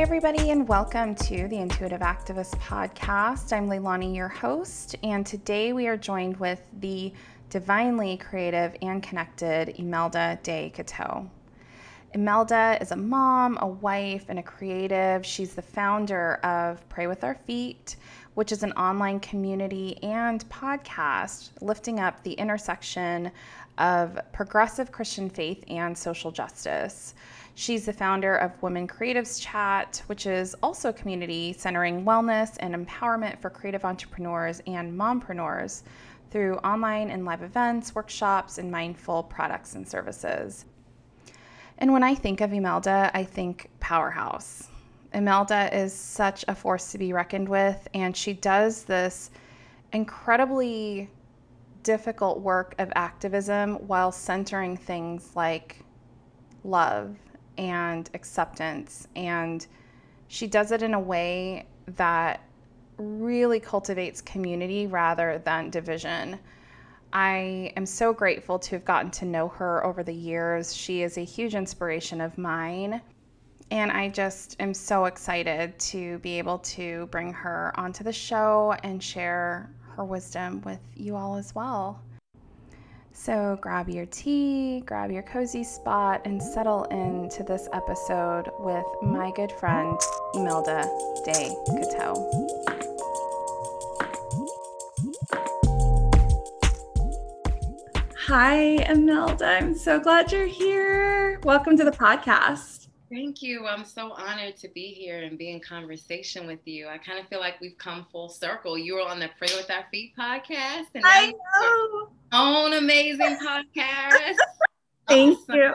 Everybody, and welcome to the Intuitive Activist Podcast. I'm Leilani, your host, and today we are joined with the divinely creative and connected Emelda De Coteau. Emelda is a mom, a wife, and a creative. She's the founder of Pray with Our Feet, which is an online community and podcast lifting up the intersection of progressive Christian faith and social justice. She's the founder of Women Creatives Chat, which is also a community centering wellness and empowerment for creative entrepreneurs and mompreneurs through online and live events, workshops, and mindful products and services. And when I think of Emelda, I think powerhouse. Emelda is such a force to be reckoned with, and she does this incredibly difficult work of activism while centering things like love and acceptance. And she does it in a way that really cultivates community rather than division. I am so grateful to have gotten to know her over the years. She is a huge inspiration of mine. And I just am so excited to be able to bring her onto the show and share her wisdom with you all as well. So grab your tea, grab your cozy spot, and settle into this episode with my good friend, Emelda De Coteau. Hi, Emelda. I'm so glad you're here. Welcome to the podcast. Thank you. I'm so honored to be here and be in conversation with you. I kind of feel like we've come full circle. You were on the Pray with Our Feet podcast, and I know own amazing podcast. Thank awesome. you.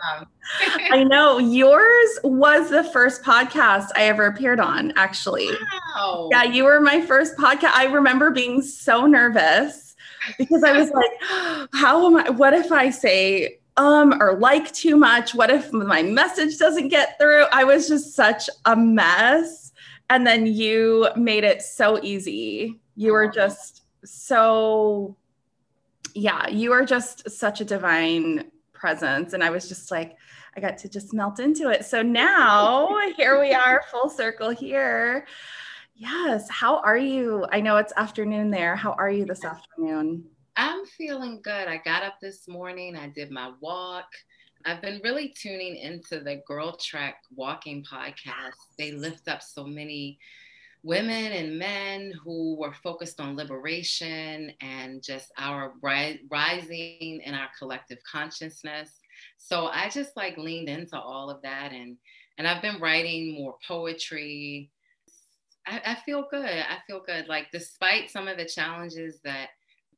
I know yours was the first podcast I ever appeared on, actually. Wow. Yeah, you were my first podcast. I remember being so nervous because I was like, how am I? What if I say um or like too much? What if my message doesn't get through? I was just such a mess. And then you made it so easy. You were just so, yeah, you are just such a divine presence. And I was just like, I got to just melt into it. So now here we are, full circle here. Yes. How are you? I know it's afternoon there. How are you this afternoon? I'm feeling good. I got up this morning, I did my walk. I've been really tuning into the GirlTrek Walking podcast. They lift up so many women and men who were focused on liberation and just our ri- rising in our collective consciousness. So I just like leaned into all of that and and I've been writing more poetry. I, I feel good. I feel good. Like despite some of the challenges that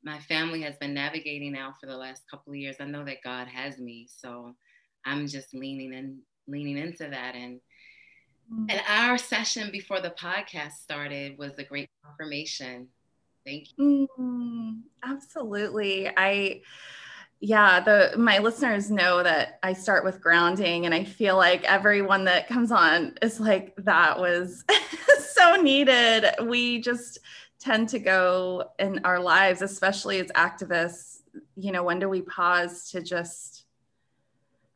my family has been navigating now for the last couple of years. I know that God has me, so I'm just leaning and leaning into that. And mm-hmm. and our session before the podcast started was a great confirmation. Thank you. Mm, absolutely. I yeah, the my listeners know that I start with grounding and I feel like everyone that comes on is like that was so needed. We just tend to go in our lives, especially as activists, you know, when do we pause to just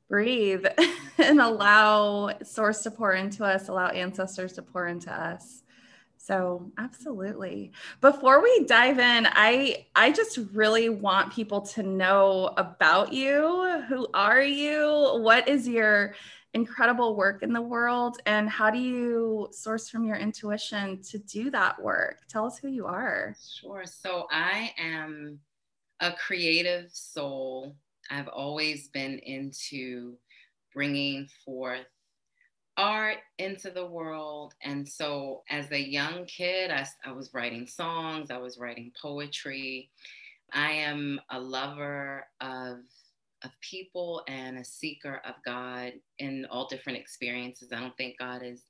breathe and allow source to pour into us, allow ancestors to pour into us? So, absolutely. Before we dive in, I I just really want people to know about you. Who are you? What is your incredible work in the world and how do you source from your intuition to do that work? Tell us who you are. Sure. So i am a creative soul. I've always been into bringing forth art into the world. And so as a young kid I, I was writing songs i was writing poetry. I am a lover of of people and a seeker of God in all different experiences. I don't think God is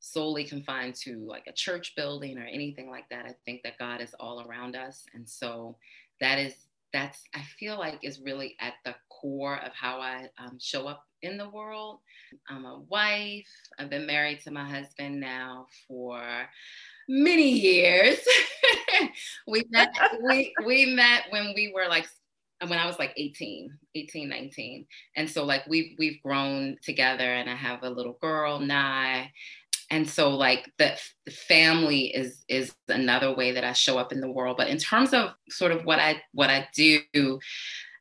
solely confined to like a church building or anything like that. I think that God is all around us. And so that is, that's, I feel like is really at the core of how I um, show up in the world. I'm a wife. I've been married to my husband now for many years. we met we we met when we were like when I was like 18, 18, 19. And so like we've we've grown together and I have a little girl, Nye. and so like the, the family is is another way that I show up in the world. But in terms of sort of what I what I do,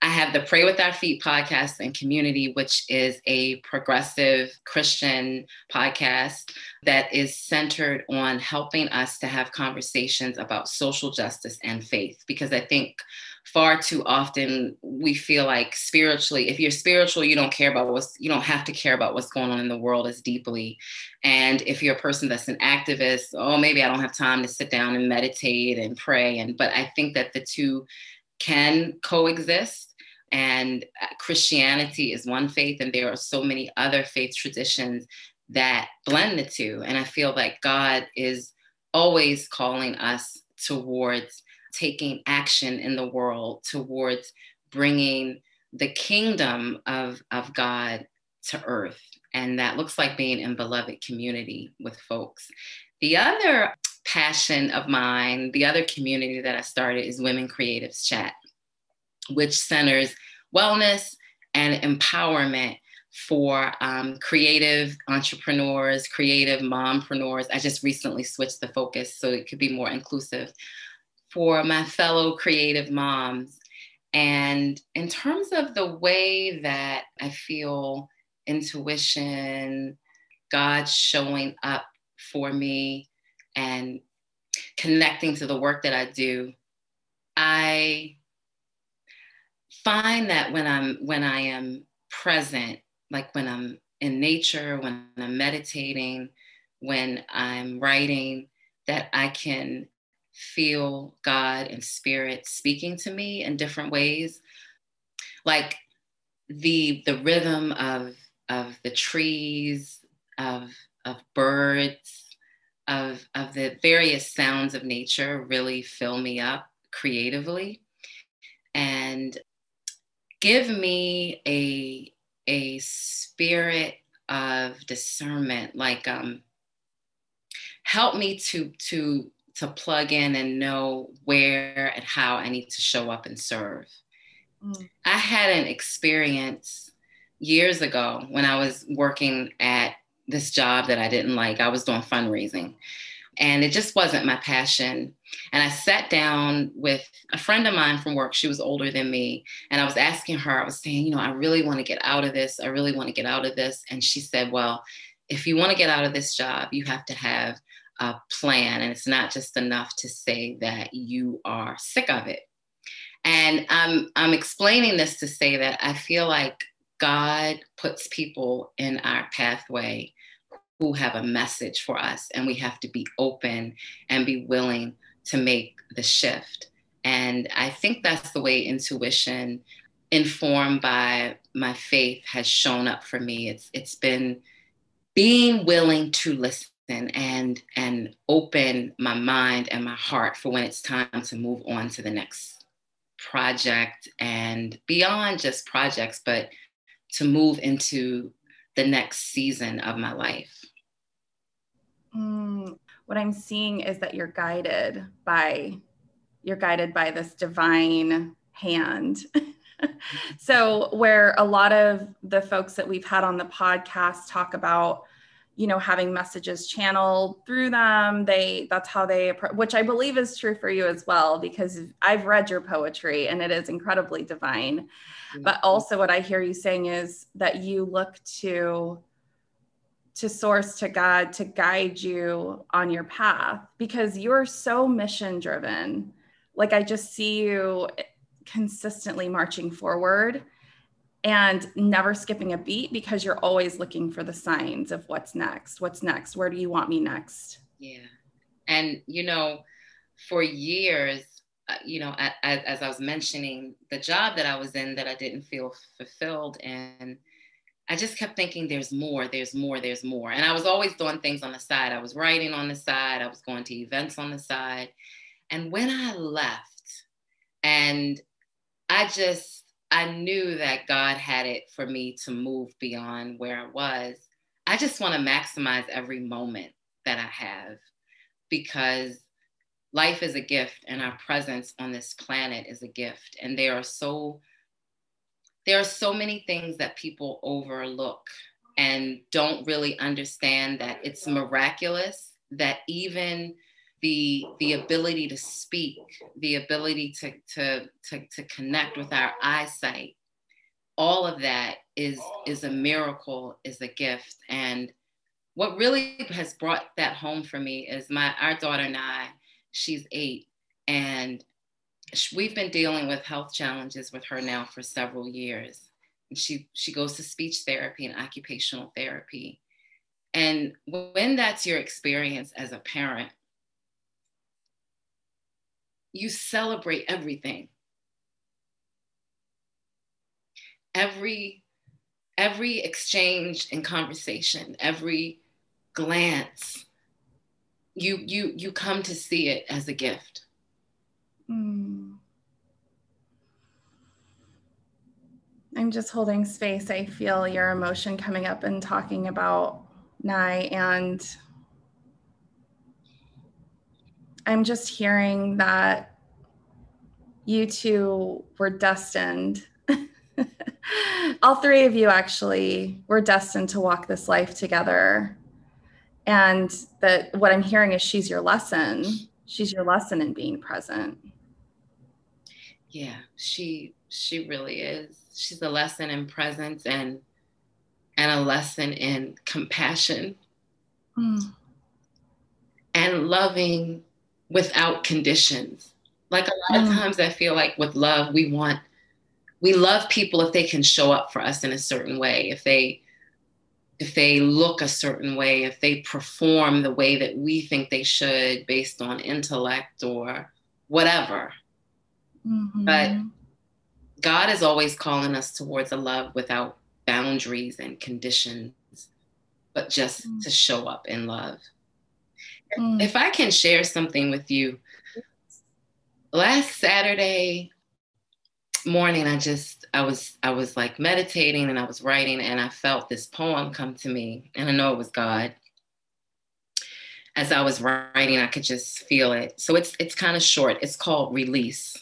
I have the Pray with Our Feet podcast and community, which is a progressive Christian podcast that is centered on helping us to have conversations about social justice and faith. Because I think far too often we feel like spiritually if you're spiritual you don't care about what's you don't have to care about what's going on in the world as deeply. And if you're a person that's an activist oh maybe i don't have time to sit down and meditate and pray. And but i think that the two can coexist. And uh, christianity is one faith and there are so many other faith traditions that blend the two. And i feel like god is always calling us towards taking action in the world towards bringing the kingdom of, of God to earth. And that looks like being in beloved community with folks. The other passion of mine, the other community that I started is Women Creatives Chat, which centers wellness and empowerment for um, creative entrepreneurs, creative mompreneurs. I just recently switched the focus so it could be more inclusive for my fellow creative moms. And in terms of the way that I feel intuition, God showing up for me and connecting to the work that I do, I find that when I'm when I am present, like when I'm in nature, when I'm meditating, when I'm writing, that I can feel God and spirit speaking to me in different ways. Like the the rhythm of of the trees, of of birds, of of the various sounds of nature really fill me up creatively and give me a a spirit of discernment like um help me to to to plug in and know where and how I need to show up and serve. Mm. I had an experience years ago when I was working at this job that I didn't like. I was doing fundraising and it just wasn't my passion. And I sat down with a friend of mine from work. She was older than me. And I was asking her, I was saying, you know, I really want to get out of this. I really want to get out of this. And she said, well, if you want to get out of this job, you have to have a plan. And it's not just enough to say that you are sick of it. And I'm, I'm explaining this to say that I feel like God puts people in our pathway who have a message for us, and we have to be open and be willing to make the shift. And I think that's the way intuition, informed by my faith, has shown up for me. It's it's been being willing to listen and and and open my mind and my heart for when it's time to move on to the next project and beyond just projects but to move into the next season of my life. Mm, what i'm seeing is that you're guided by you're guided by this divine hand. So where a lot of the folks that we've had on the podcast talk about you know having messages channeled through them. They that's how they which i believe is true for you as well because i've read your poetry and it is incredibly divine. Mm-hmm. but also what i hear you saying is that you look to to source to god to guide you on your path because you're so mission driven. Like i just see you consistently marching forward and never skipping a beat because you're always looking for the signs of what's next. What's next? Where do you want me next? Yeah. And, you know, for years, uh, you know, as, as, I was mentioning, the job that I was in that I didn't feel fulfilled in, I just kept thinking there's more, there's more, there's more. And I was always doing things on the side. I was writing on the side, I was going to events on the side. And when I left, and I just, I knew that God had it for me to move beyond where I was. I just want to maximize every moment that I have because life is a gift and our presence on this planet is a gift. And there are so there are so many things that people overlook and don't really understand that it's miraculous that even the the ability to speak the ability to to to, to connect with our eyesight all of that is is a miracle is a gift. And what really has brought that home for me is my our daughter and i she's eight and we've been dealing with health challenges with her now for several years. And she she goes to speech therapy and occupational therapy. And when that's your experience as a parent you celebrate everything. Every every exchange and conversation every glance you you you come to see it as a gift. Mm. i'm just holding space. I feel your emotion coming up and talking about Nye and i'm just hearing that you two were destined. All three of you actually were destined to walk this life together. And that what i'm hearing is she's your lesson. She's your lesson in being present. Yeah she she really is. She's a lesson in presence and and a lesson in compassion. Mm. and loving without conditions like a lot mm. of times i feel like with love we want we love people if they can show up for us in a certain way if they if they look a certain way, if they perform the way that we think they should based on intellect or whatever. Mm-hmm. But God is always calling us towards a love without boundaries and conditions, but just mm. to show up in love. Mm. If I can share something with you, last Saturday, morning i just i was i was like meditating and i was writing and i felt this poem come to me and i know it was god. As i was writing i could just feel it. So it's it's kind of short. It's called release.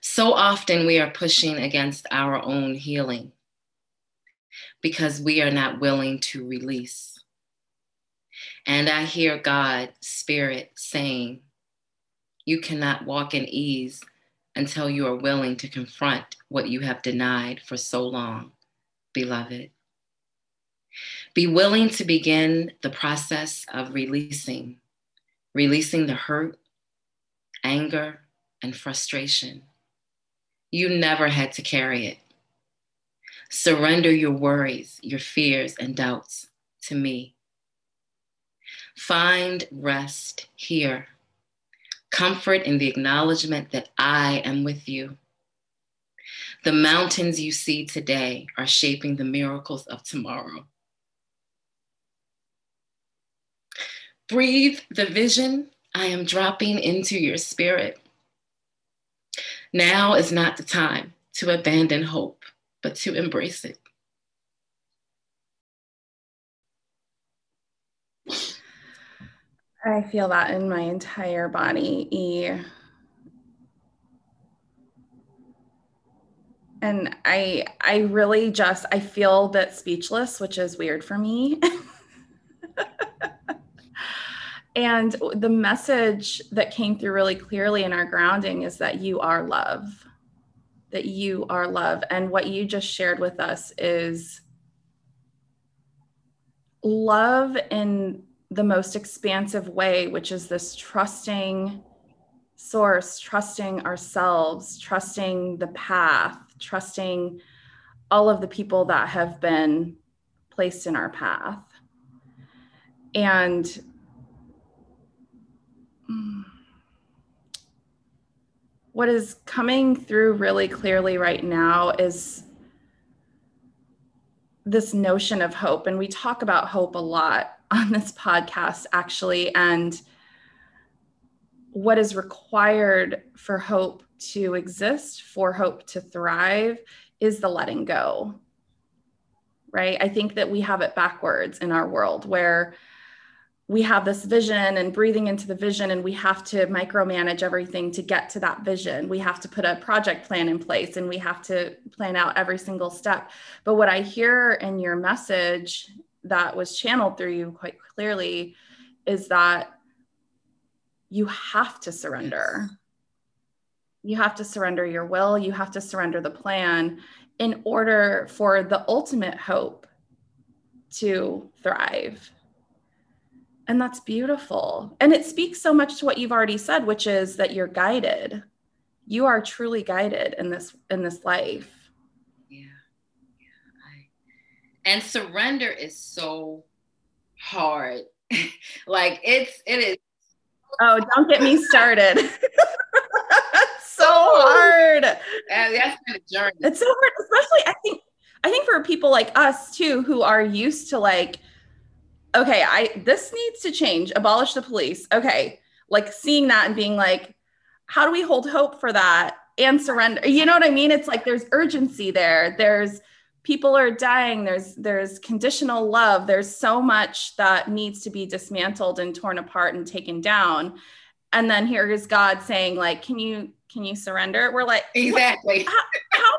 So often we are pushing against our own healing because we are not willing to release and i hear god spirit saying you cannot walk in ease until you are willing to confront what you have denied for so long, beloved. Be willing to begin the process of releasing, releasing the hurt, anger, and frustration. You never had to carry it. Surrender your worries, your fears, and doubts to me. Find rest here comfort in the acknowledgement that I am with you. The mountains you see today are shaping the miracles of tomorrow. Breathe the vision I am dropping into your spirit. Now is not the time to abandon hope, but to embrace it. I feel that in my entire body. And I I really just I feel a bit speechless, which is weird for me. and the message that came through really clearly in our grounding is that you are love. That you are love. And what you just shared with us is love in the most expansive way, which is this trusting source, trusting ourselves, trusting the path, trusting all of the people that have been placed in our path. And mm, what is coming through really clearly right now is this notion of hope. And we talk about hope a lot on this podcast, actually, and what is required for hope to exist, for hope to thrive, is the letting go. Right? I think that we have it backwards in our world where we have this vision and breathing into the vision and we have to micromanage everything to get to that vision we have to put a project plan in place and we have to plan out every single step but what i hear in your message that was channeled through you quite clearly is that you have to surrender yes. you have to surrender your will you have to surrender the plan in order for the ultimate hope to thrive and that's beautiful. And it speaks so much to what you've already said, which is that you're guided. You are truly guided in this in this life. Yeah. Yeah. I, and surrender is so hard. like it's it is Oh, don't get me started. so oh. hard. And that's been a journey. It's so hard, especially I think I think for people like us too who are used to like okay, I this needs to change. Abolish the police. Okay. Like seeing that and being like, how do we hold hope for that and surrender? You know what I mean? It's like there's urgency there. There's people are dying. There's there's conditional love. There's so much that needs to be dismantled and torn apart and taken down. And then here is God saying, like, can you can you surrender? We're like, exactly. How, how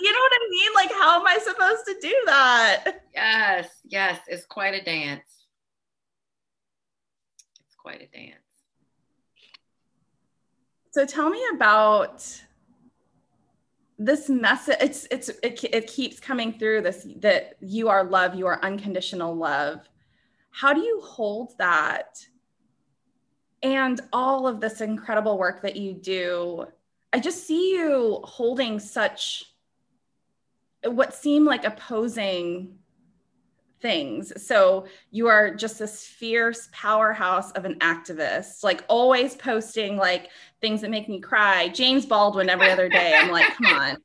you know what I mean? Like, how am I supposed to do that? Yes, yes, it's quite a dance. It's quite a dance. So tell me about this message. It's it's it, it keeps coming through this that you are love, you are unconditional love. How do you hold that? And all of this incredible work that you do, I just see you holding such what seem like opposing things. So you are just this fierce powerhouse of an activist, like always posting like things that make me cry. James Baldwin every other day. I'm like, come on,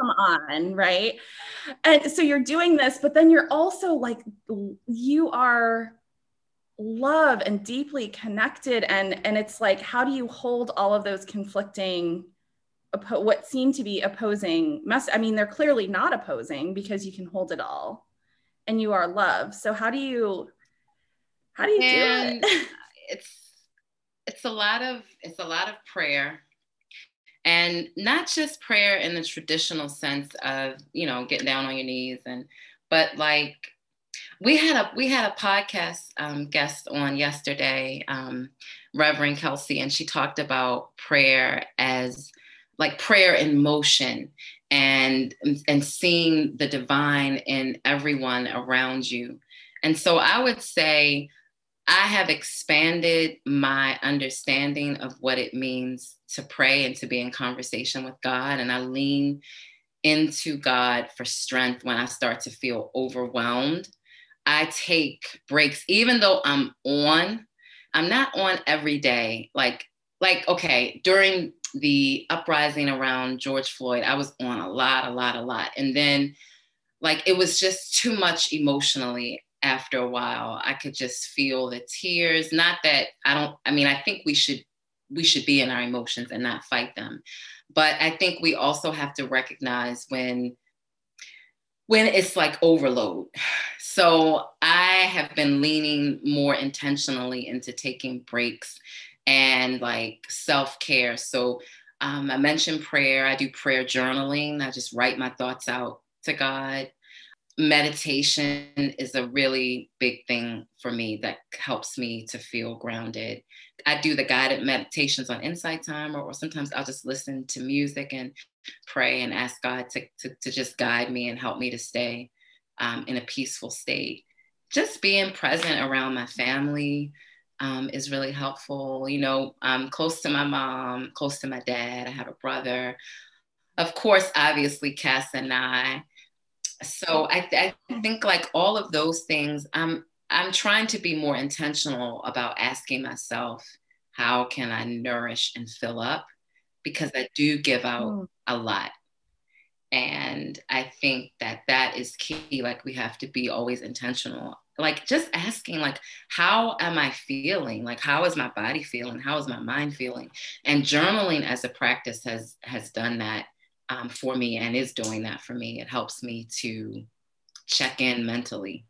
come on, right? And so you're doing this, but then you're also like, you are love and deeply connected and and it's like how do you hold all of those conflicting what seem to be opposing mess i mean they're clearly not opposing because you can hold it all and you are love so how do you how do you and do it? it's it's a lot of it's a lot of prayer. And not just prayer in the traditional sense of you know getting down on your knees and but like we had a we had a podcast um, guest on yesterday um, reverend kelsey and she talked about prayer as like prayer in motion and and seeing the divine in everyone around you. And so i would say i have expanded my understanding of what it means to pray and to be in conversation with god. And i lean into god for strength when i start to feel overwhelmed. I take breaks even though i'm on i'm not on every day. Like like okay during the uprising around George Floyd, I was on a lot, a lot, a lot. And then, like, it was just too much emotionally after a while. I could just feel the tears. Not that I don't, I mean, I think we should. We should be in our emotions and not fight them. But I think we also have to recognize when when it's like overload. So I have been leaning more intentionally into taking breaks and like self care. So um, I mentioned prayer. I do prayer journaling. I just write my thoughts out to God. Meditation is a really big thing for me that helps me to feel grounded. I do the guided meditations on Insight Timer, or, or sometimes I'll just listen to music and pray and ask God to, to, to just guide me and help me to stay um, in a peaceful state. Just being present around my family, um, is really helpful. You know, I'm close to my mom, close to my dad. I have a brother. Of course, obviously, Cass and I. So I, th- I think like all of those things, I'm I'm trying to be more intentional about asking myself, how can I nourish and fill up? Because I do give out mm. a lot. And I think that that is key. Like we have to be always intentional like just asking like how am i feeling like how is my body feeling how is my mind feeling and journaling as a practice has has done that um, for me and is doing that for me it helps me to check in mentally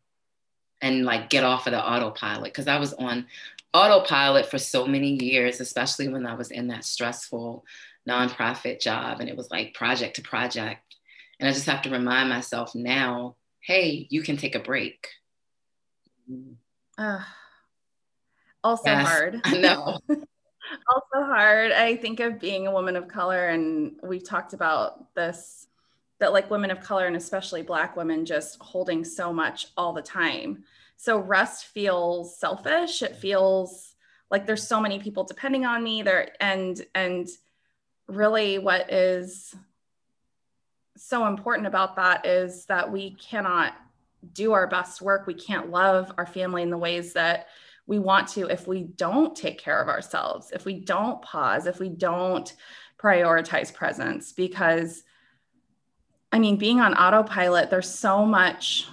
and like get off of the autopilot because I was on autopilot for so many years, especially when I was in that stressful nonprofit job and it was like project to project. And I just have to remind myself now, hey, you can take a break. Uh, also yes, hard. I know. also hard. I think of being a woman of color, and we've talked about this that like women of color and especially black women just holding so much all the time. So rest feels selfish. It feels like there's so many people depending on me there and and really what is so important about that is that we cannot do our best work. We can't love our family in the ways that we want to if we don't take care of ourselves, if we don't pause, if we don't prioritize presence because I mean, being on autopilot, there's so much,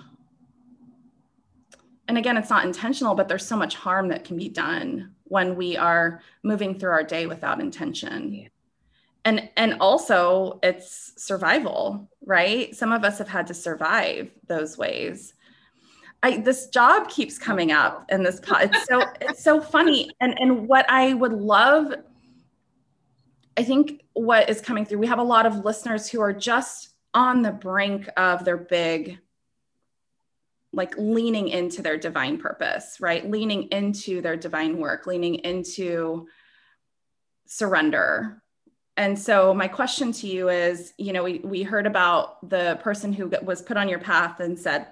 and again, it's not intentional, but there's so much harm that can be done when we are moving through our day without intention. Yeah. And, and also it's survival, right? Some of us have had to survive those ways. I, this job keeps coming up in this pod. It's so it's so funny. And and what I would love, I think what is coming through, we have a lot of listeners who are just on the brink of their big like leaning into their divine purpose right leaning into their divine work leaning into surrender and so my question to you is you know we, we heard about the person who was put on your path and said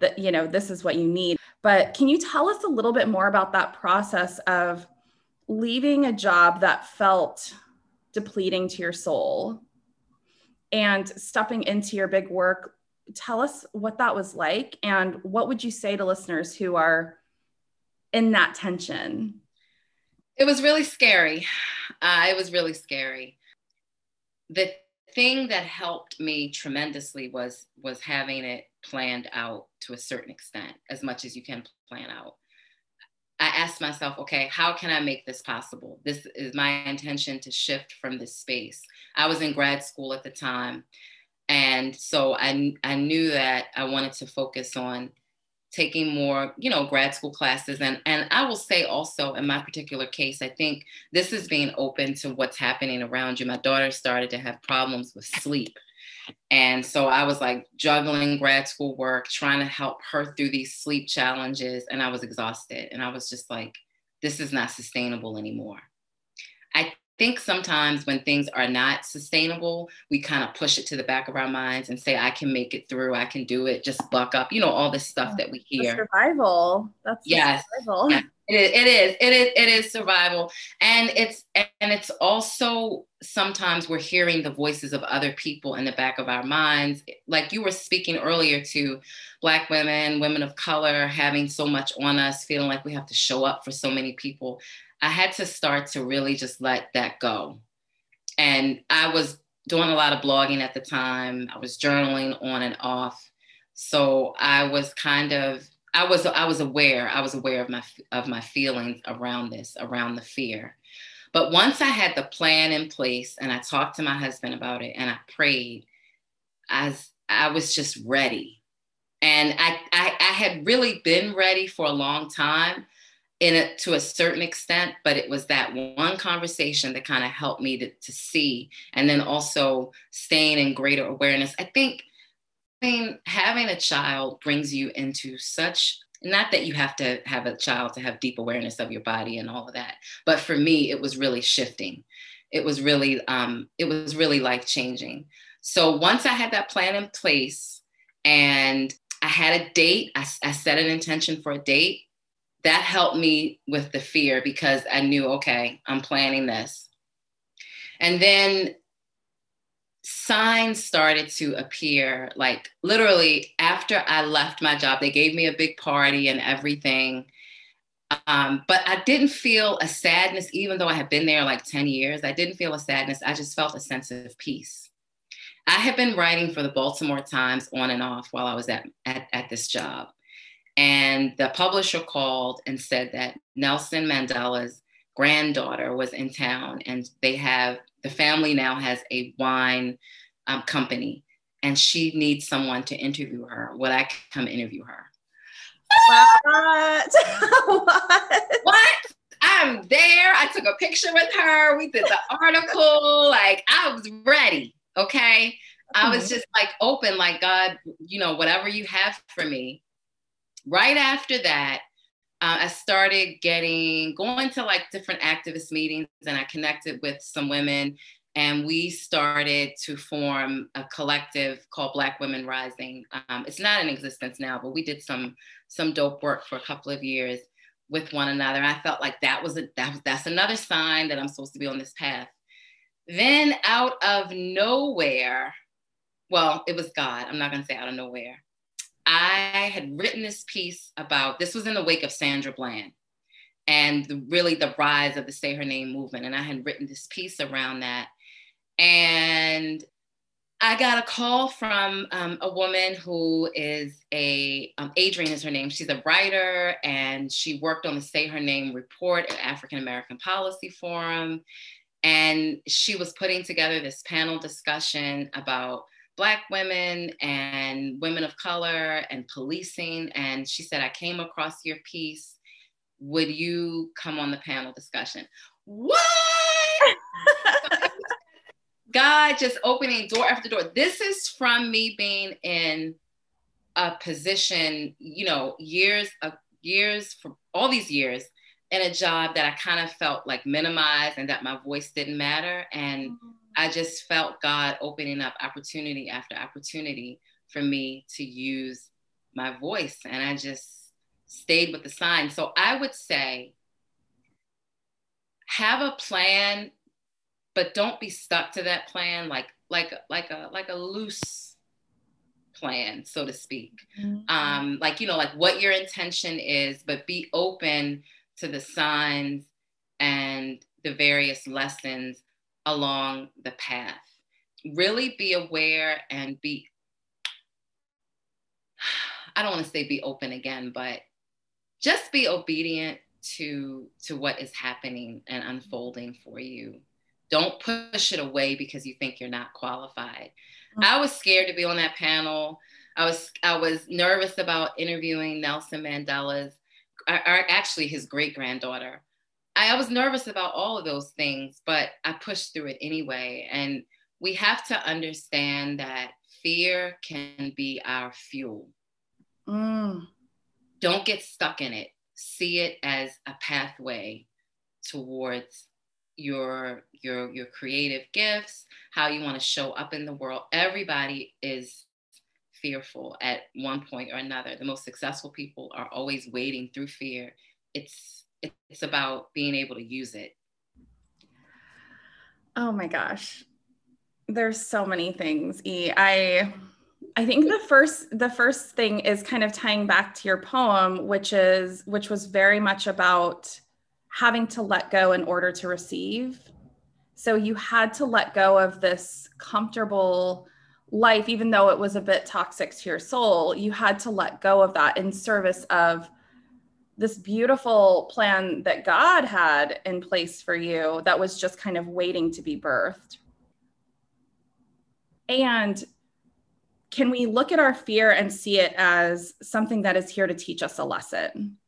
that you know this is what you need but can you tell us a little bit more about that process of leaving a job that felt depleting to your soul and stepping into your big work. Tell us what that was like and what would you say to listeners who are in that tension? It was really scary. Uh, it was really scary. The thing that helped me tremendously was was having it planned out to a certain extent, as much as you can plan out. I asked myself, okay, how can I make this possible? This is my intention to shift from this space. I was in grad school at the time. And so I, I knew that I wanted to focus on taking more, you know, grad school classes. And, and I will say also in my particular case, I think this is being open to what's happening around you. My daughter started to have problems with sleep. And so I was like juggling grad school work, trying to help her through these sleep challenges. And I was exhausted. And I was just like, this is not sustainable anymore. I think sometimes when things are not sustainable, we kind of push it to the back of our minds and say, I can make it through, I can do it, just buck up, you know, all this stuff that we hear. Survival. That's yes. survival. Yeah. It is, it is, it is, it is survival. And it's and it's also sometimes we're hearing the voices of other people in the back of our minds. Like you were speaking earlier to black women, women of color having so much on us, feeling like we have to show up for so many people. I had to start to really just let that go. And I was doing a lot of blogging at the time. I was journaling on and off. So I was kind of I was I was aware. I was aware of my of my feelings around this, around the fear. But once I had the plan in place and I talked to my husband about it and I prayed, as I was just ready. And I, I, I had really been ready for a long time in it to a certain extent, but it was that one conversation that kind of helped me to, to see, and then also staying in greater awareness. I think, I mean, having a child brings you into such not that you have to have a child to have deep awareness of your body and all of that, but for me, it was really shifting. It was really, um, it was really life changing. So once I had that plan in place, and I had a date, I, I set an intention for a date that helped me with the fear because I knew, okay, I'm planning this. And then signs started to appear like literally after I left my job. They gave me a big party and everything. Um, but I didn't feel a sadness, even though I had been there like 10 years. I didn't feel a sadness. I just felt a sense of peace. I had been writing for the Baltimore Times on and off while I was at, at, at this job. And the publisher called and said that Nelson Mandela's granddaughter was in town and they have, the family now has a wine um, company and she needs someone to interview her. Would I come interview her? What? what? What? I'm there. I took a picture with her. We did the article. Like I was ready. Okay. I was just like open, like God, you know, whatever you have for me. Right after that, uh, I started getting going to like different activist meetings, and I connected with some women, and we started to form a collective called Black Women Rising. Um, it's not in existence now, but we did some some dope work for a couple of years with one another. I felt like that was a that that's another sign that I'm supposed to be on this path. Then out of nowhere, well, it was God. I'm not gonna say out of nowhere. I had written this piece about this was in the wake of Sandra Bland and the, really the rise of the Say Her Name movement. And I had written this piece around that. And I got a call from um, a woman who is a, um, Adrienne is her name. She's a writer and she worked on the Say Her Name report at African American Policy Forum. And she was putting together this panel discussion about Black women and women of color and policing. And she said, I came across your piece. Would you come on the panel discussion? What? God just opening door after door. This is from me being in a position, you know, years of years for all these years in a job that I kind of felt like minimized and that my voice didn't matter. And mm-hmm. I just felt God opening up opportunity after opportunity for me to use my voice. And I just stayed with the sign. So I would say have a plan, but don't be stuck to that plan like like like a like a loose plan, so to speak. Mm-hmm. Um, like you know, like what your intention is, but be open to the signs and the various lessons along the path. Really be aware and be, I don't want to say be open again, but just be obedient to to what is happening and unfolding for you. Don't push it away because you think you're not qualified. Mm-hmm. I was scared to be on that panel. I was I was nervous about interviewing Nelson Mandela's or actually his great granddaughter I was nervous about all of those things, but I pushed through it anyway. And we have to understand that fear can be our fuel. Mm. Don't get stuck in it. See it as a pathway towards your your your creative gifts, how you want to show up in the world. Everybody is fearful at one point or another. The most successful people are always wading through fear. It's it's about being able to use it. Oh my gosh. There's so many things. E. I I think the first the first thing is kind of tying back to your poem, which is which was very much about having to let go in order to receive. So you had to let go of this comfortable life, even though it was a bit toxic to your soul. You had to let go of that in service of this beautiful plan that God had in place for you that was just kind of waiting to be birthed. And can we look at our fear and see it as something that is here to teach us a lesson?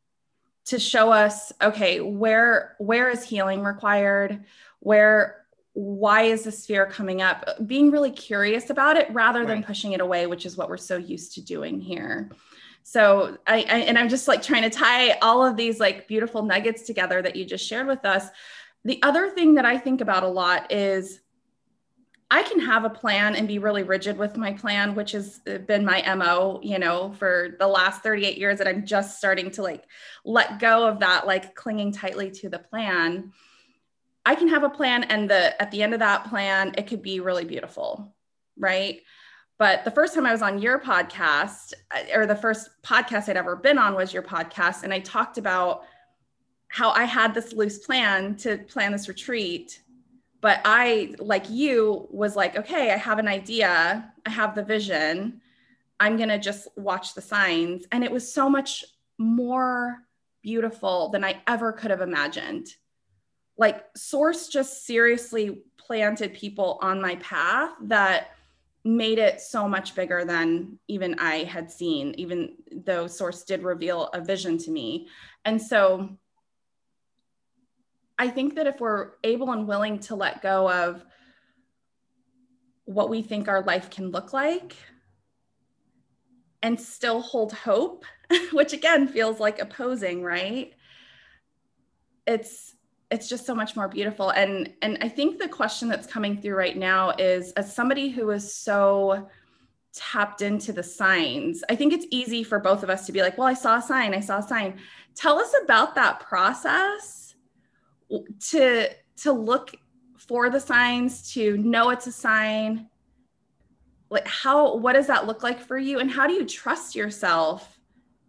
To show us, okay, where where is healing required? Where why is this fear coming up? Being really curious about it rather than pushing it away, which is what we're so used to doing here. So I, I, and I'm just like trying to tie all of these like beautiful nuggets together that you just shared with us. The other thing that I think about a lot is I can have a plan and be really rigid with my plan, which has uh, been my MO, you know, for the last 38 years that I'm just starting to like let go of that, like clinging tightly to the plan. I can have a plan and the at the end of that plan, it could be really beautiful, right? But the first time I was on your podcast, uh, or the first podcast I'd ever been on was your podcast. And I talked about how I had this loose plan to plan this retreat. But I, like you, was like, okay, I have an idea, I have the vision. I'm going to just watch the signs. And it was so much more beautiful than I ever could have imagined. Like, Source just seriously planted people on my path that made it so much bigger than even I had seen, even though Source did reveal a vision to me. And so I think that if we're able and willing to let go of what we think our life can look like and still hold hope, which again feels like opposing, right? It's it's just so much more beautiful. And and i think the question that's coming through right now is as somebody who is so tapped into the signs i think it's easy for both of us to be like well i saw a sign i saw a sign. Tell us about that process to to look for the signs to know it's a sign. Like how what does that look like for you? And how do you trust yourself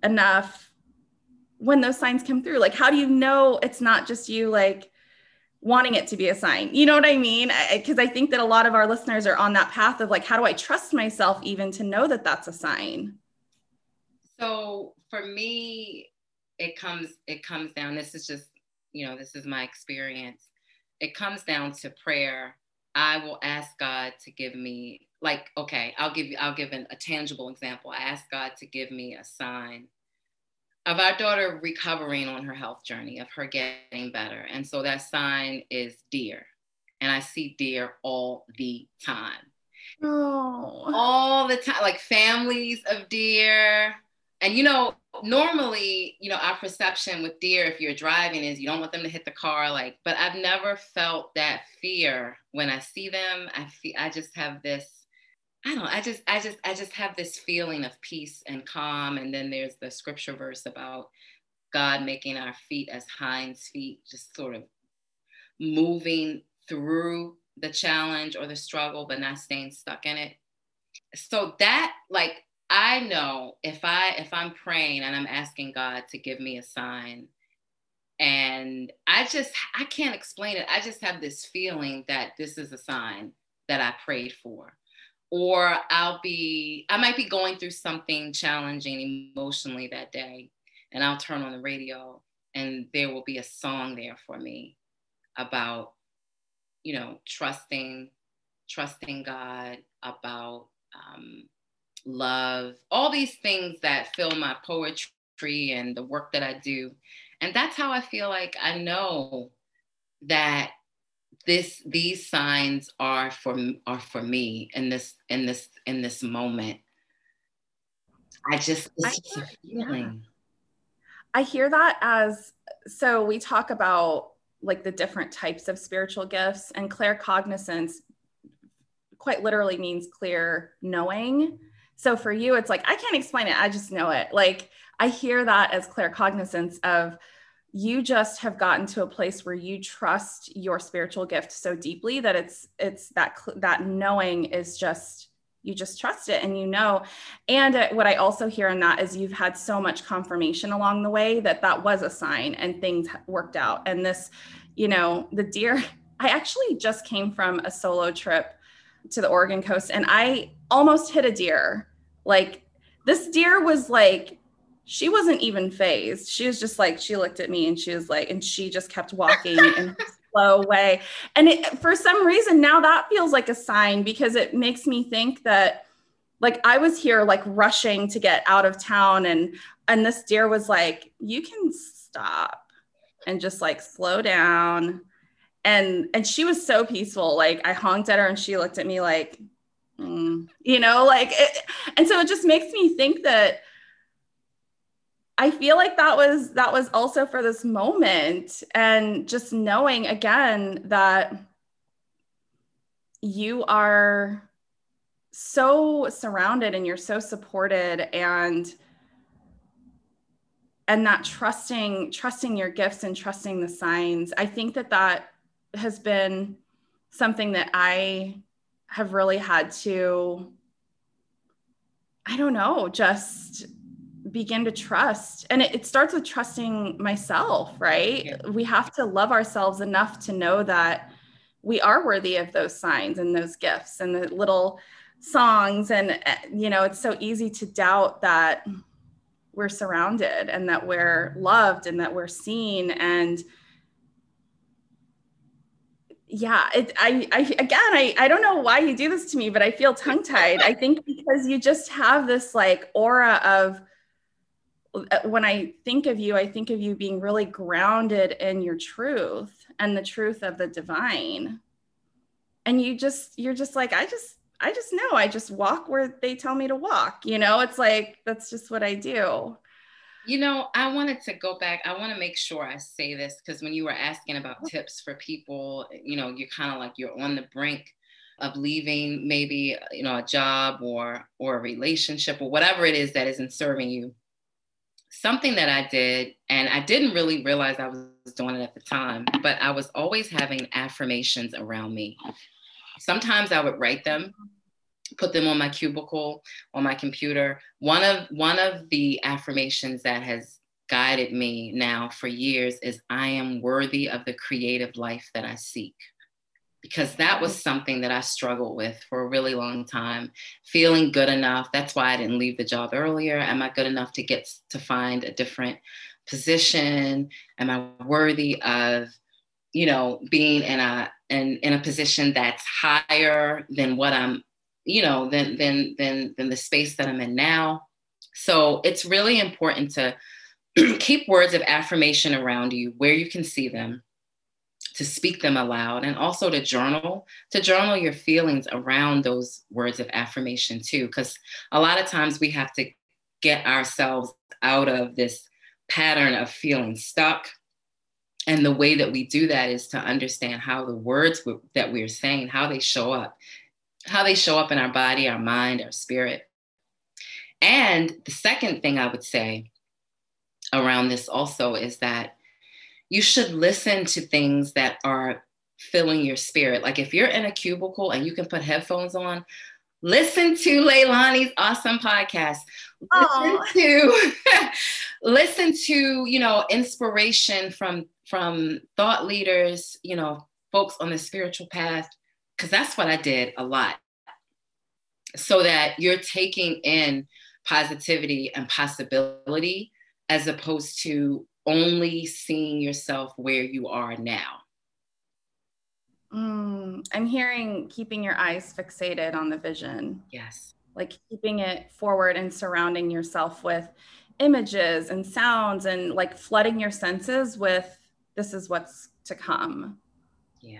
enough when those signs come through like how do you know it's not just you like wanting it to be a sign? You know what i mean? Because I, I, think that a lot of our listeners are on that path of like how do i trust myself even to know that that's a sign? So for me it comes it comes down this is just you know this is my experience. It comes down to prayer. I will ask god to give me like okay i'll give you i'll give an, a tangible example. I ask god to give me a sign of our daughter recovering on her health journey, of her getting better. And so that sign is deer. And I see deer all the time. Oh. All the time, like families of deer. And you know, normally, you know, our perception with deer, if you're driving, is you don't want them to hit the car. Like, but I've never felt that fear when I see them. I feel I just have this I don't I just I just I just have this feeling of peace and calm and then there's the scripture verse about God making our feet as hinds feet just sort of moving through the challenge or the struggle but not staying stuck in it. So that like I know if I if I'm praying and I'm asking God to give me a sign and I just I can't explain it. I just have this feeling that this is a sign that I prayed for or I'll be, I might be going through something challenging emotionally that day, and I'll turn on the radio and there will be a song there for me about, you know, trusting, trusting God, about um, love, all these things that fill my poetry and the work that I do. And that's how I feel like I know that this these signs are for are for me in this in this in this moment. I just I hear, yeah. I hear that as so we talk about like the different types of spiritual gifts and claircognizance quite literally means clear knowing. So for you it's like i can't explain it i just know it. Like i hear that as claircognizance of you just have gotten to a place where you trust your spiritual gift so deeply that it's it's that that knowing is just you just trust it and you know. And uh, what i also hear in that is you've had so much confirmation along the way that that was a sign and things worked out. And this you know the deer i actually just came from a solo trip to the oregon coast and i almost hit a deer. Like this deer was like she wasn't even phased. She was just like, she looked at me and she was like, and she just kept walking in a slow way. And it, for some reason, now that feels like a sign because it makes me think that like I was here like rushing to get out of town and and this deer was like, you can stop and just like slow down. And and she was so peaceful. Like I honked at her and she looked at me like, mm, you know, like it, and so it just makes me think that I feel like that was that was also for this moment and just knowing again that you are so surrounded and you're so supported and and that trusting trusting your gifts and trusting the signs i think that that has been something that i have really had to i don't know just begin to trust and it, it, starts with trusting myself right? Yeah. we have to love ourselves enough to know that we are worthy of those signs and those gifts and the little songs. And eh, you know it's so easy to doubt that we're surrounded and that we're loved and that we're seen. And yeah it, I, I again I, I don't know why you do this to me but i feel tongue tied i think because you just have this like aura of Uh, when i think of you i think of you being really grounded in your truth and the truth of the divine. And you just you're just like i just i just know. I just walk where they tell me to walk you know? It's like that's just what i do. You know, I wanted to go back. I want to make sure I say this because when you were asking about tips for people, you know, you're kind of like you're on the brink of leaving maybe, you know, a job or or a relationship or whatever it is that isn't serving you. Something that I did, and I didn't really realize I was doing it at the time, but I was always having affirmations around me. Sometimes I would write them put them on my cubicle on my computer one of one of the affirmations that has guided me now for years is i am worthy of the creative life that i seek because that was something that i struggled with for a really long time feeling good enough. That's why i didn't leave the job earlier. Am i good enough to get to find a different position? Am i worthy of you know being in a in, in a position that's higher than what i'm you know, than than than than the space that I'm in now. So it's really important to keep words of affirmation around you where you can see them, to speak them aloud, and also to journal, to journal your feelings around those words of affirmation too. Because a lot of times we have to get ourselves out of this pattern of feeling stuck. And the way that we do that is to understand how the words that we're saying, how they show up how they show up in our body, our mind, our spirit. And the second thing I would say around this also is that you should listen to things that are filling your spirit. Like if you're in a cubicle and you can put headphones on, listen to Leilani's awesome podcast. Listen to listen to, you know, inspiration from from thought leaders, you know, folks on the spiritual path because that's what I did a lot. So that you're taking in positivity and possibility as opposed to only seeing yourself where you are now. Mm, I'm hearing keeping your eyes fixated on the vision. Yes. Like keeping it forward and surrounding yourself with images and sounds and like flooding your senses with this is what's to come. Yeah.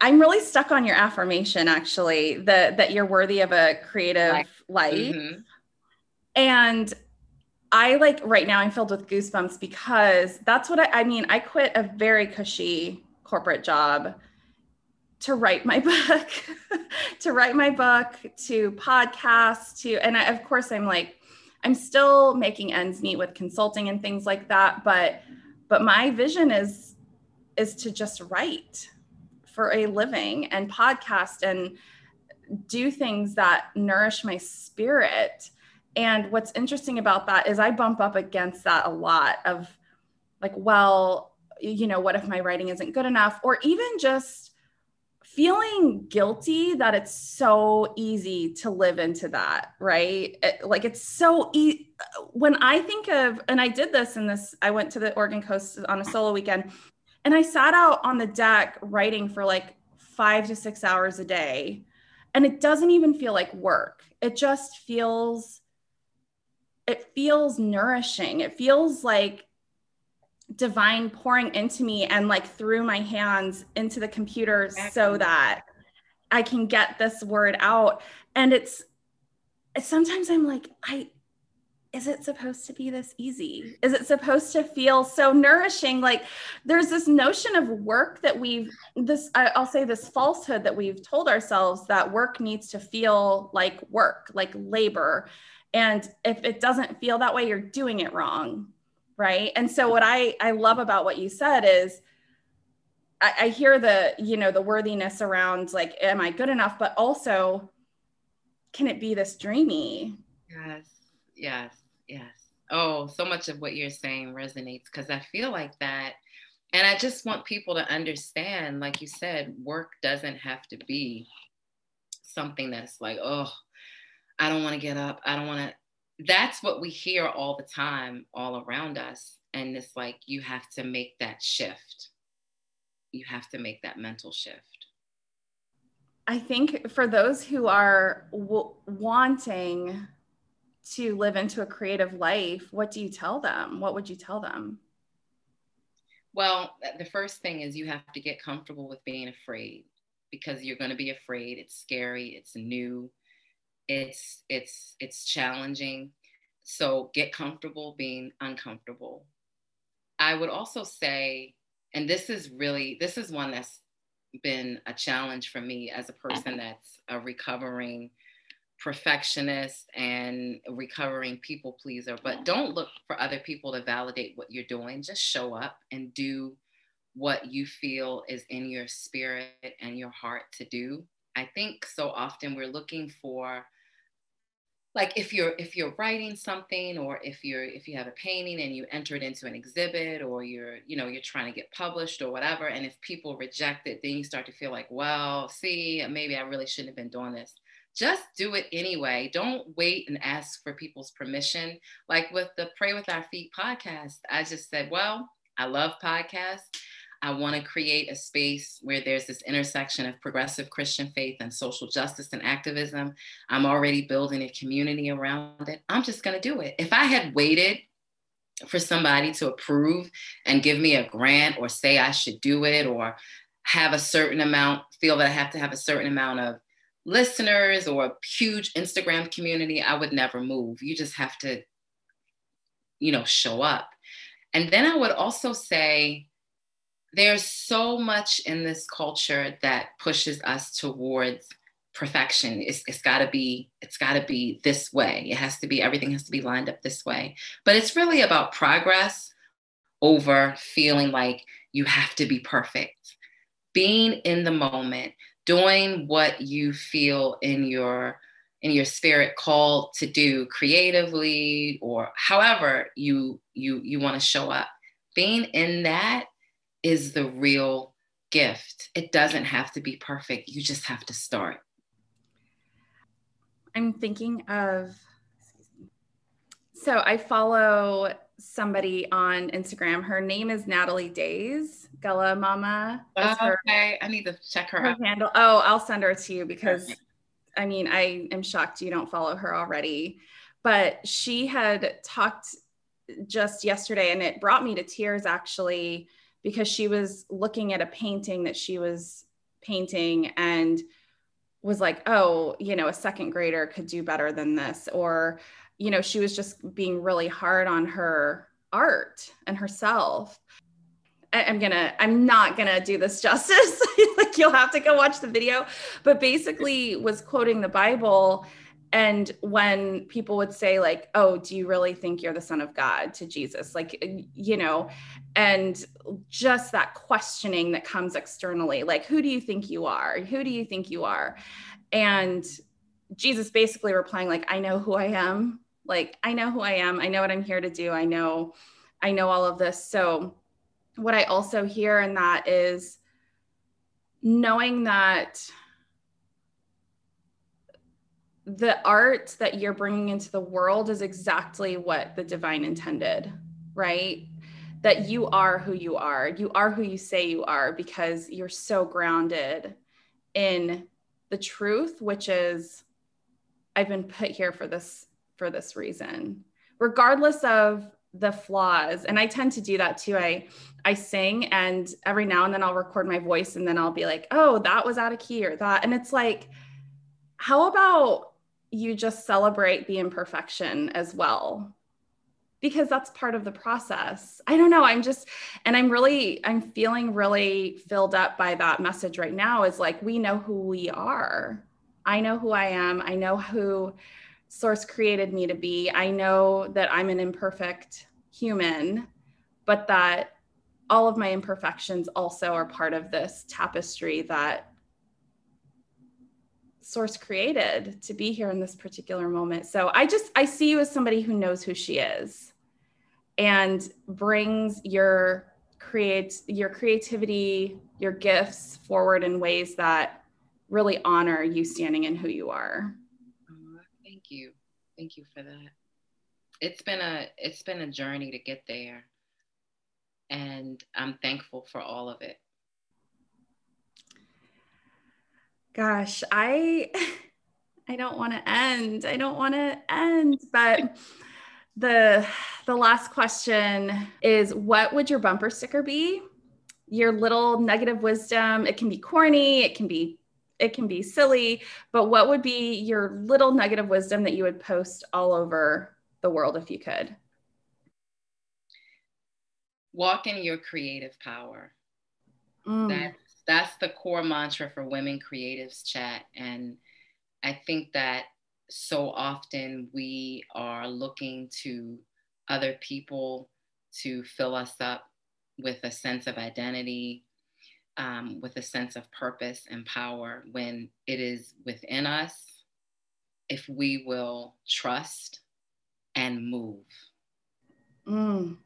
I'm really stuck on your affirmation actually that that you're worthy of a creative life. life. Mm-hmm. And I like right now I'm filled with goosebumps because that's what I, I mean. I quit a very cushy corporate job to write my book, to write my book, to podcast, to and I, of course I'm like I'm still making ends meet with consulting and things like that, but but my vision is is to just write for a living and podcast and do things that nourish my spirit. And what's interesting about that is I bump up against that a lot of like, well, you know, what if my writing isn't good enough? Or even just feeling guilty that it's so easy to live into that, right? It, like it's so easy. When I think of, and I did this in this, I went to the Oregon coast on a solo weekend and I sat out on the deck writing for like five to six hours a day. And it doesn't even feel like work. It just feels, it feels nourishing. It feels like divine pouring into me and like through my hands into the computer so that I can get this word out. And it's sometimes I'm like, I is it supposed to be this easy? Is it supposed to feel so nourishing? Like there's this notion of work that we've this I'll say this falsehood that we've told ourselves that work needs to feel like work, like labor. And if it doesn't feel that way, you're doing it wrong. Right. And so what I I love about what you said is I, I hear the, you know, the worthiness around like, am I good enough? But also, can it be this dreamy? Yes. Yes Yes. Oh, so much of what you're saying resonates because I feel like that. And I just want people to understand, like you said, work doesn't have to be something that's like, oh, I don't want to get up. I don't want to. That's what we hear all the time, all around us. And it's like you have to make that shift. you have to make that mental shift. I think for those who are w- wanting to live into a creative life, what do you tell them? What would you tell them? Well, the first thing is you have to get comfortable with being afraid because you're going to be afraid. It's scary, it's new, it's it's it's challenging. So get comfortable being uncomfortable. I would also say and this is really this is one that's been a challenge for me as a person that's a recovering perfectionist and recovering people pleaser but don't look for other people to validate what you're doing just show up and do what you feel is in your spirit and your heart to do i think so often we're looking for like if you're if you're writing something or if you're if you have a painting and you enter it into an exhibit or you're you know you're trying to get published or whatever and if people reject it then you start to feel like well see maybe i really shouldn't have been doing this. Just do it anyway. Don't wait and ask for people's permission. Like with the pray with our feet podcast i just said well i love podcasts I want to create a space where there's this intersection of progressive Christian faith and social justice and activism. I'm already building a community around it. I'm just going to do it. If I had waited for somebody to approve and give me a grant or say I should do it or have a certain amount, feel that I have to have a certain amount of listeners or a huge Instagram community, I would never move. You just have to, you know, show up. And then I would also say, there's so much in this culture that pushes us towards perfection. It's, it's got to be it's got to be this way. It has to be everything has to be lined up this way. But it's really about progress over feeling like you have to be perfect. Being in the moment doing what you feel in your in your spirit called to do creatively or however you you you want to show up. Being in that is the real gift. It doesn't have to be perfect. You just have to start. I'm thinking of, so I follow somebody on Instagram. Her name is Natalie Days, Gullah Mama. Oh, her, okay, I need to check her, her out. Handle. Oh, I'll send her to you because I mean, I am shocked you don't follow her already. But she had talked just yesterday and it brought me to tears actually because she was looking at a painting that she was painting and was like, oh, you know, a second grader could do better than this. Or, you know, she was just being really hard on her art and herself. I, am gonna, I'm not gonna do this justice. like, you'll have to go watch the video. But basically, was quoting the Bible and when people would say like oh do you really think you're the son of god to jesus? Like you know and just that questioning that comes externally like who do you think you are? Who do you think you are? And jesus basically replying like i know who i am. Like i know who i am. I know what i'm here to do. I know i know all of this. So what i also hear in that is knowing that the art that you're bringing into the world is exactly what the divine intended, right? That you are who you are. You are who you say you are because you're so grounded in the truth, which is I've been put here for this for this reason. Regardless of the flaws and i tend to do that too i i sing and every now and then i'll record my voice and then i'll be like oh that was out of key or that and it's like how about you just celebrate the imperfection as well because that's part of the process. I don't know, I'm just and I'm really I'm feeling really filled up by that message right now is like we know who we are. I know who I am. I know who source created me to be. I know that I'm an imperfect human, but that all of my imperfections also are part of this tapestry that source created to be here in this particular moment. So i just i see you as somebody who knows who she is and brings your create your creativity your gifts forward in ways that really honor you standing in who you are. Oh, thank you. Thank you for that. It's been a it's been a journey to get there. And i'm thankful for all of it Gosh, I I don't want to end. I don't want to end, but the the last question is what would your bumper sticker be? Your little nugget of wisdom. It can be corny, it can be it can be silly, but what would be your little nugget of wisdom that you would post all over the world if you could? Walk in your creative power. Mm. That's that's the core mantra for Women Creatives Chat. And I think that so often we are looking to other people to fill us up with a sense of identity, um, with a sense of purpose and power when it is within us if we will trust and move. Mm.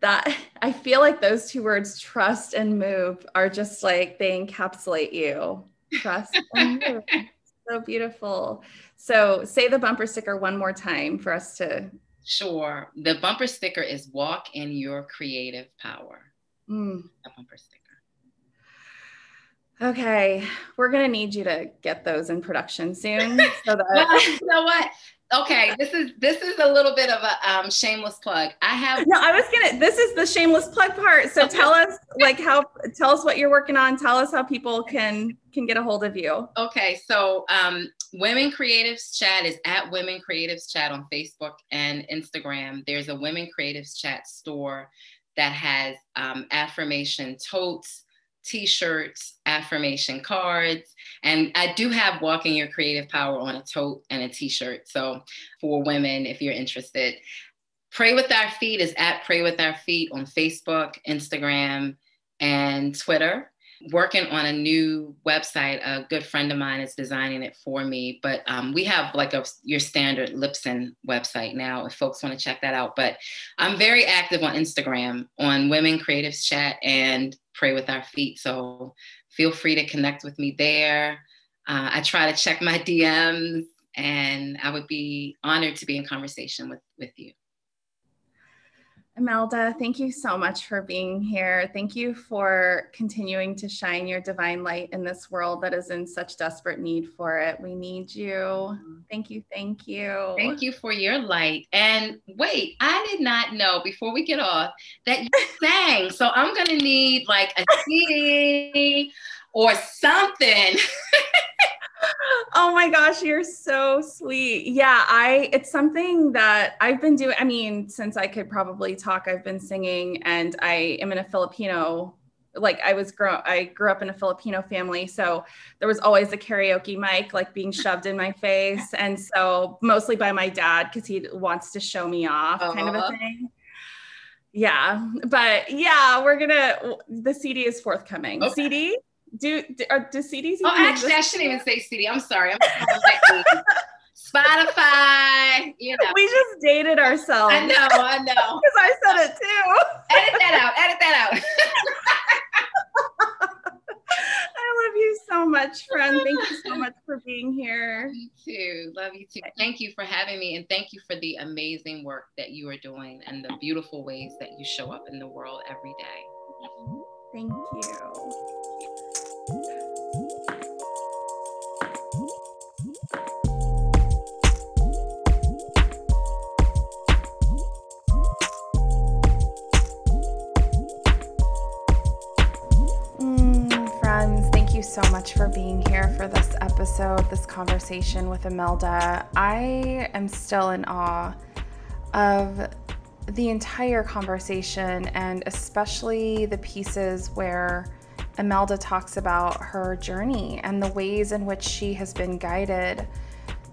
That I feel like those two words, trust and move, are just like they encapsulate you. Trust and move. so beautiful. So say the bumper sticker one more time for us to. Sure. The bumper sticker is walk in your creative power. Mm. A bumper sticker. Okay, we're gonna need you to get those in production soon. So that well, you know what? Okay, this is this is a little bit of a um, shameless plug. I have no. I was gonna. This is the shameless plug part. So tell us like how. Tell us what you're working on. Tell us how people can can get a hold of you. Okay, so um, Women Creatives Chat is at Women Creatives Chat on Facebook and Instagram. There's a Women Creatives Chat store that has um, affirmation totes, t-shirts, affirmation cards, and I do have Walking Your Creative Power on a tote and a t-shirt. So for women, if you're interested, Pray with Our Feet is at Pray with Our Feet on Facebook, Instagram, and Twitter working on a new website. A good friend of mine is designing it for me, but um, we have like a your standard Libsyn website now. If folks want to check that out, but I'm very active on Instagram on Women Creatives Chat and Pray with Our Feet. So feel free to connect with me there. Uh, I try to check my DMs, and I would be honored to be in conversation with with you. Emelda, thank you so much for being here. Thank you for continuing to shine your divine light in this world that is in such desperate need for it. We need you. Thank you. Thank you. Thank you for your light. And wait, I did not know before we get off that you sang. So I'm going to need like a CD or something. oh my gosh, you're so sweet. Yeah, I it's something that I've been doing. I mean, since I could probably talk, I've been singing and I am in a Filipino like I was grow I grew up in a Filipino family, so there was always a karaoke mic like being shoved in my face, and so mostly by my dad because he wants to show me off, uh-huh. kind of a thing. Yeah, but yeah, we're gonna. The CD is forthcoming. Okay. CD do, do, are, do CDs? Oh, actually, I shouldn't even say CD. I'm sorry. I'm Spotify. You know, we just dated ourselves. I know. I know. Because I said it too. Edit that out. Edit that out. I love you so much, friend. Thank you so much for being here. You too. Love you too. Thank you for having me, and thank you for the amazing work that you are doing and the beautiful ways that you show up in the world every day. Thank you. So much for being here for this episode, this conversation with Emelda. I am still in awe of the entire conversation and especially the pieces where Emelda talks about her journey and the ways in which she has been guided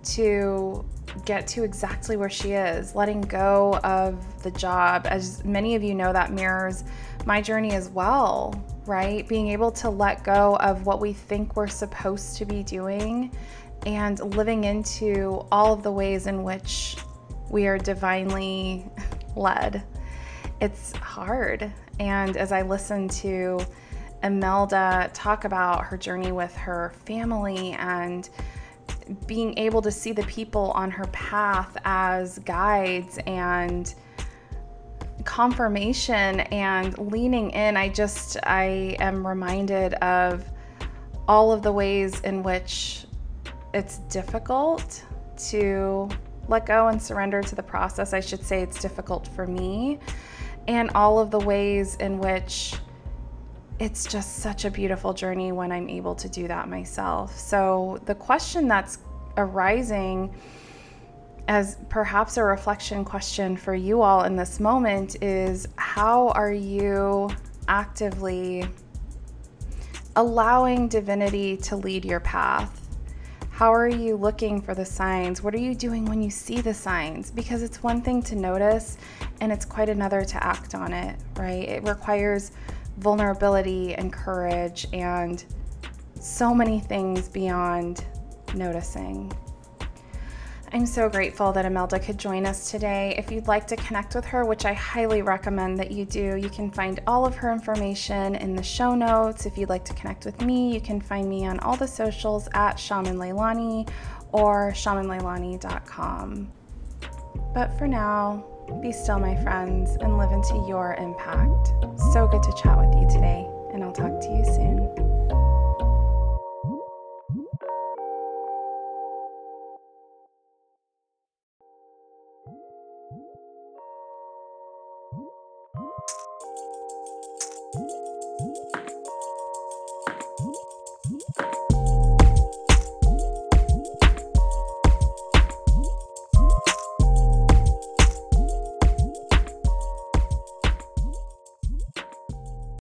to get to exactly where she is, letting go of the job. As many of you know, that mirrors my journey as well, right? Being able to let go of what we think we're supposed to be doing and living into all of the ways in which we are divinely led. It's hard. And as I listen to Emelda talk about her journey with her family and being able to see the people on her path as guides and confirmation and leaning in i just i am reminded of all of the ways in which it's difficult to let go and surrender to the process. I should say it's difficult for me, and all of the ways in which it's just such a beautiful journey when I'm able to do that myself. So, the question that's arising as perhaps a reflection question for you all in this moment is how are you actively allowing divinity to lead your path? How are you looking for the signs? What are you doing when you see the signs? Because it's one thing to notice and it's quite another to act on it, right? It requires vulnerability and courage and so many things beyond noticing. I'm so grateful that Emelda could join us today. If you'd like to connect with her, which I highly recommend that you do, you can find all of her information in the show notes. If you'd like to connect with me, you can find me on all the socials at Shaman Leilani or shamanleilani.com. But for now, be still, my friends, and live into your impact. So good to chat with you today, and I'll talk to you soon.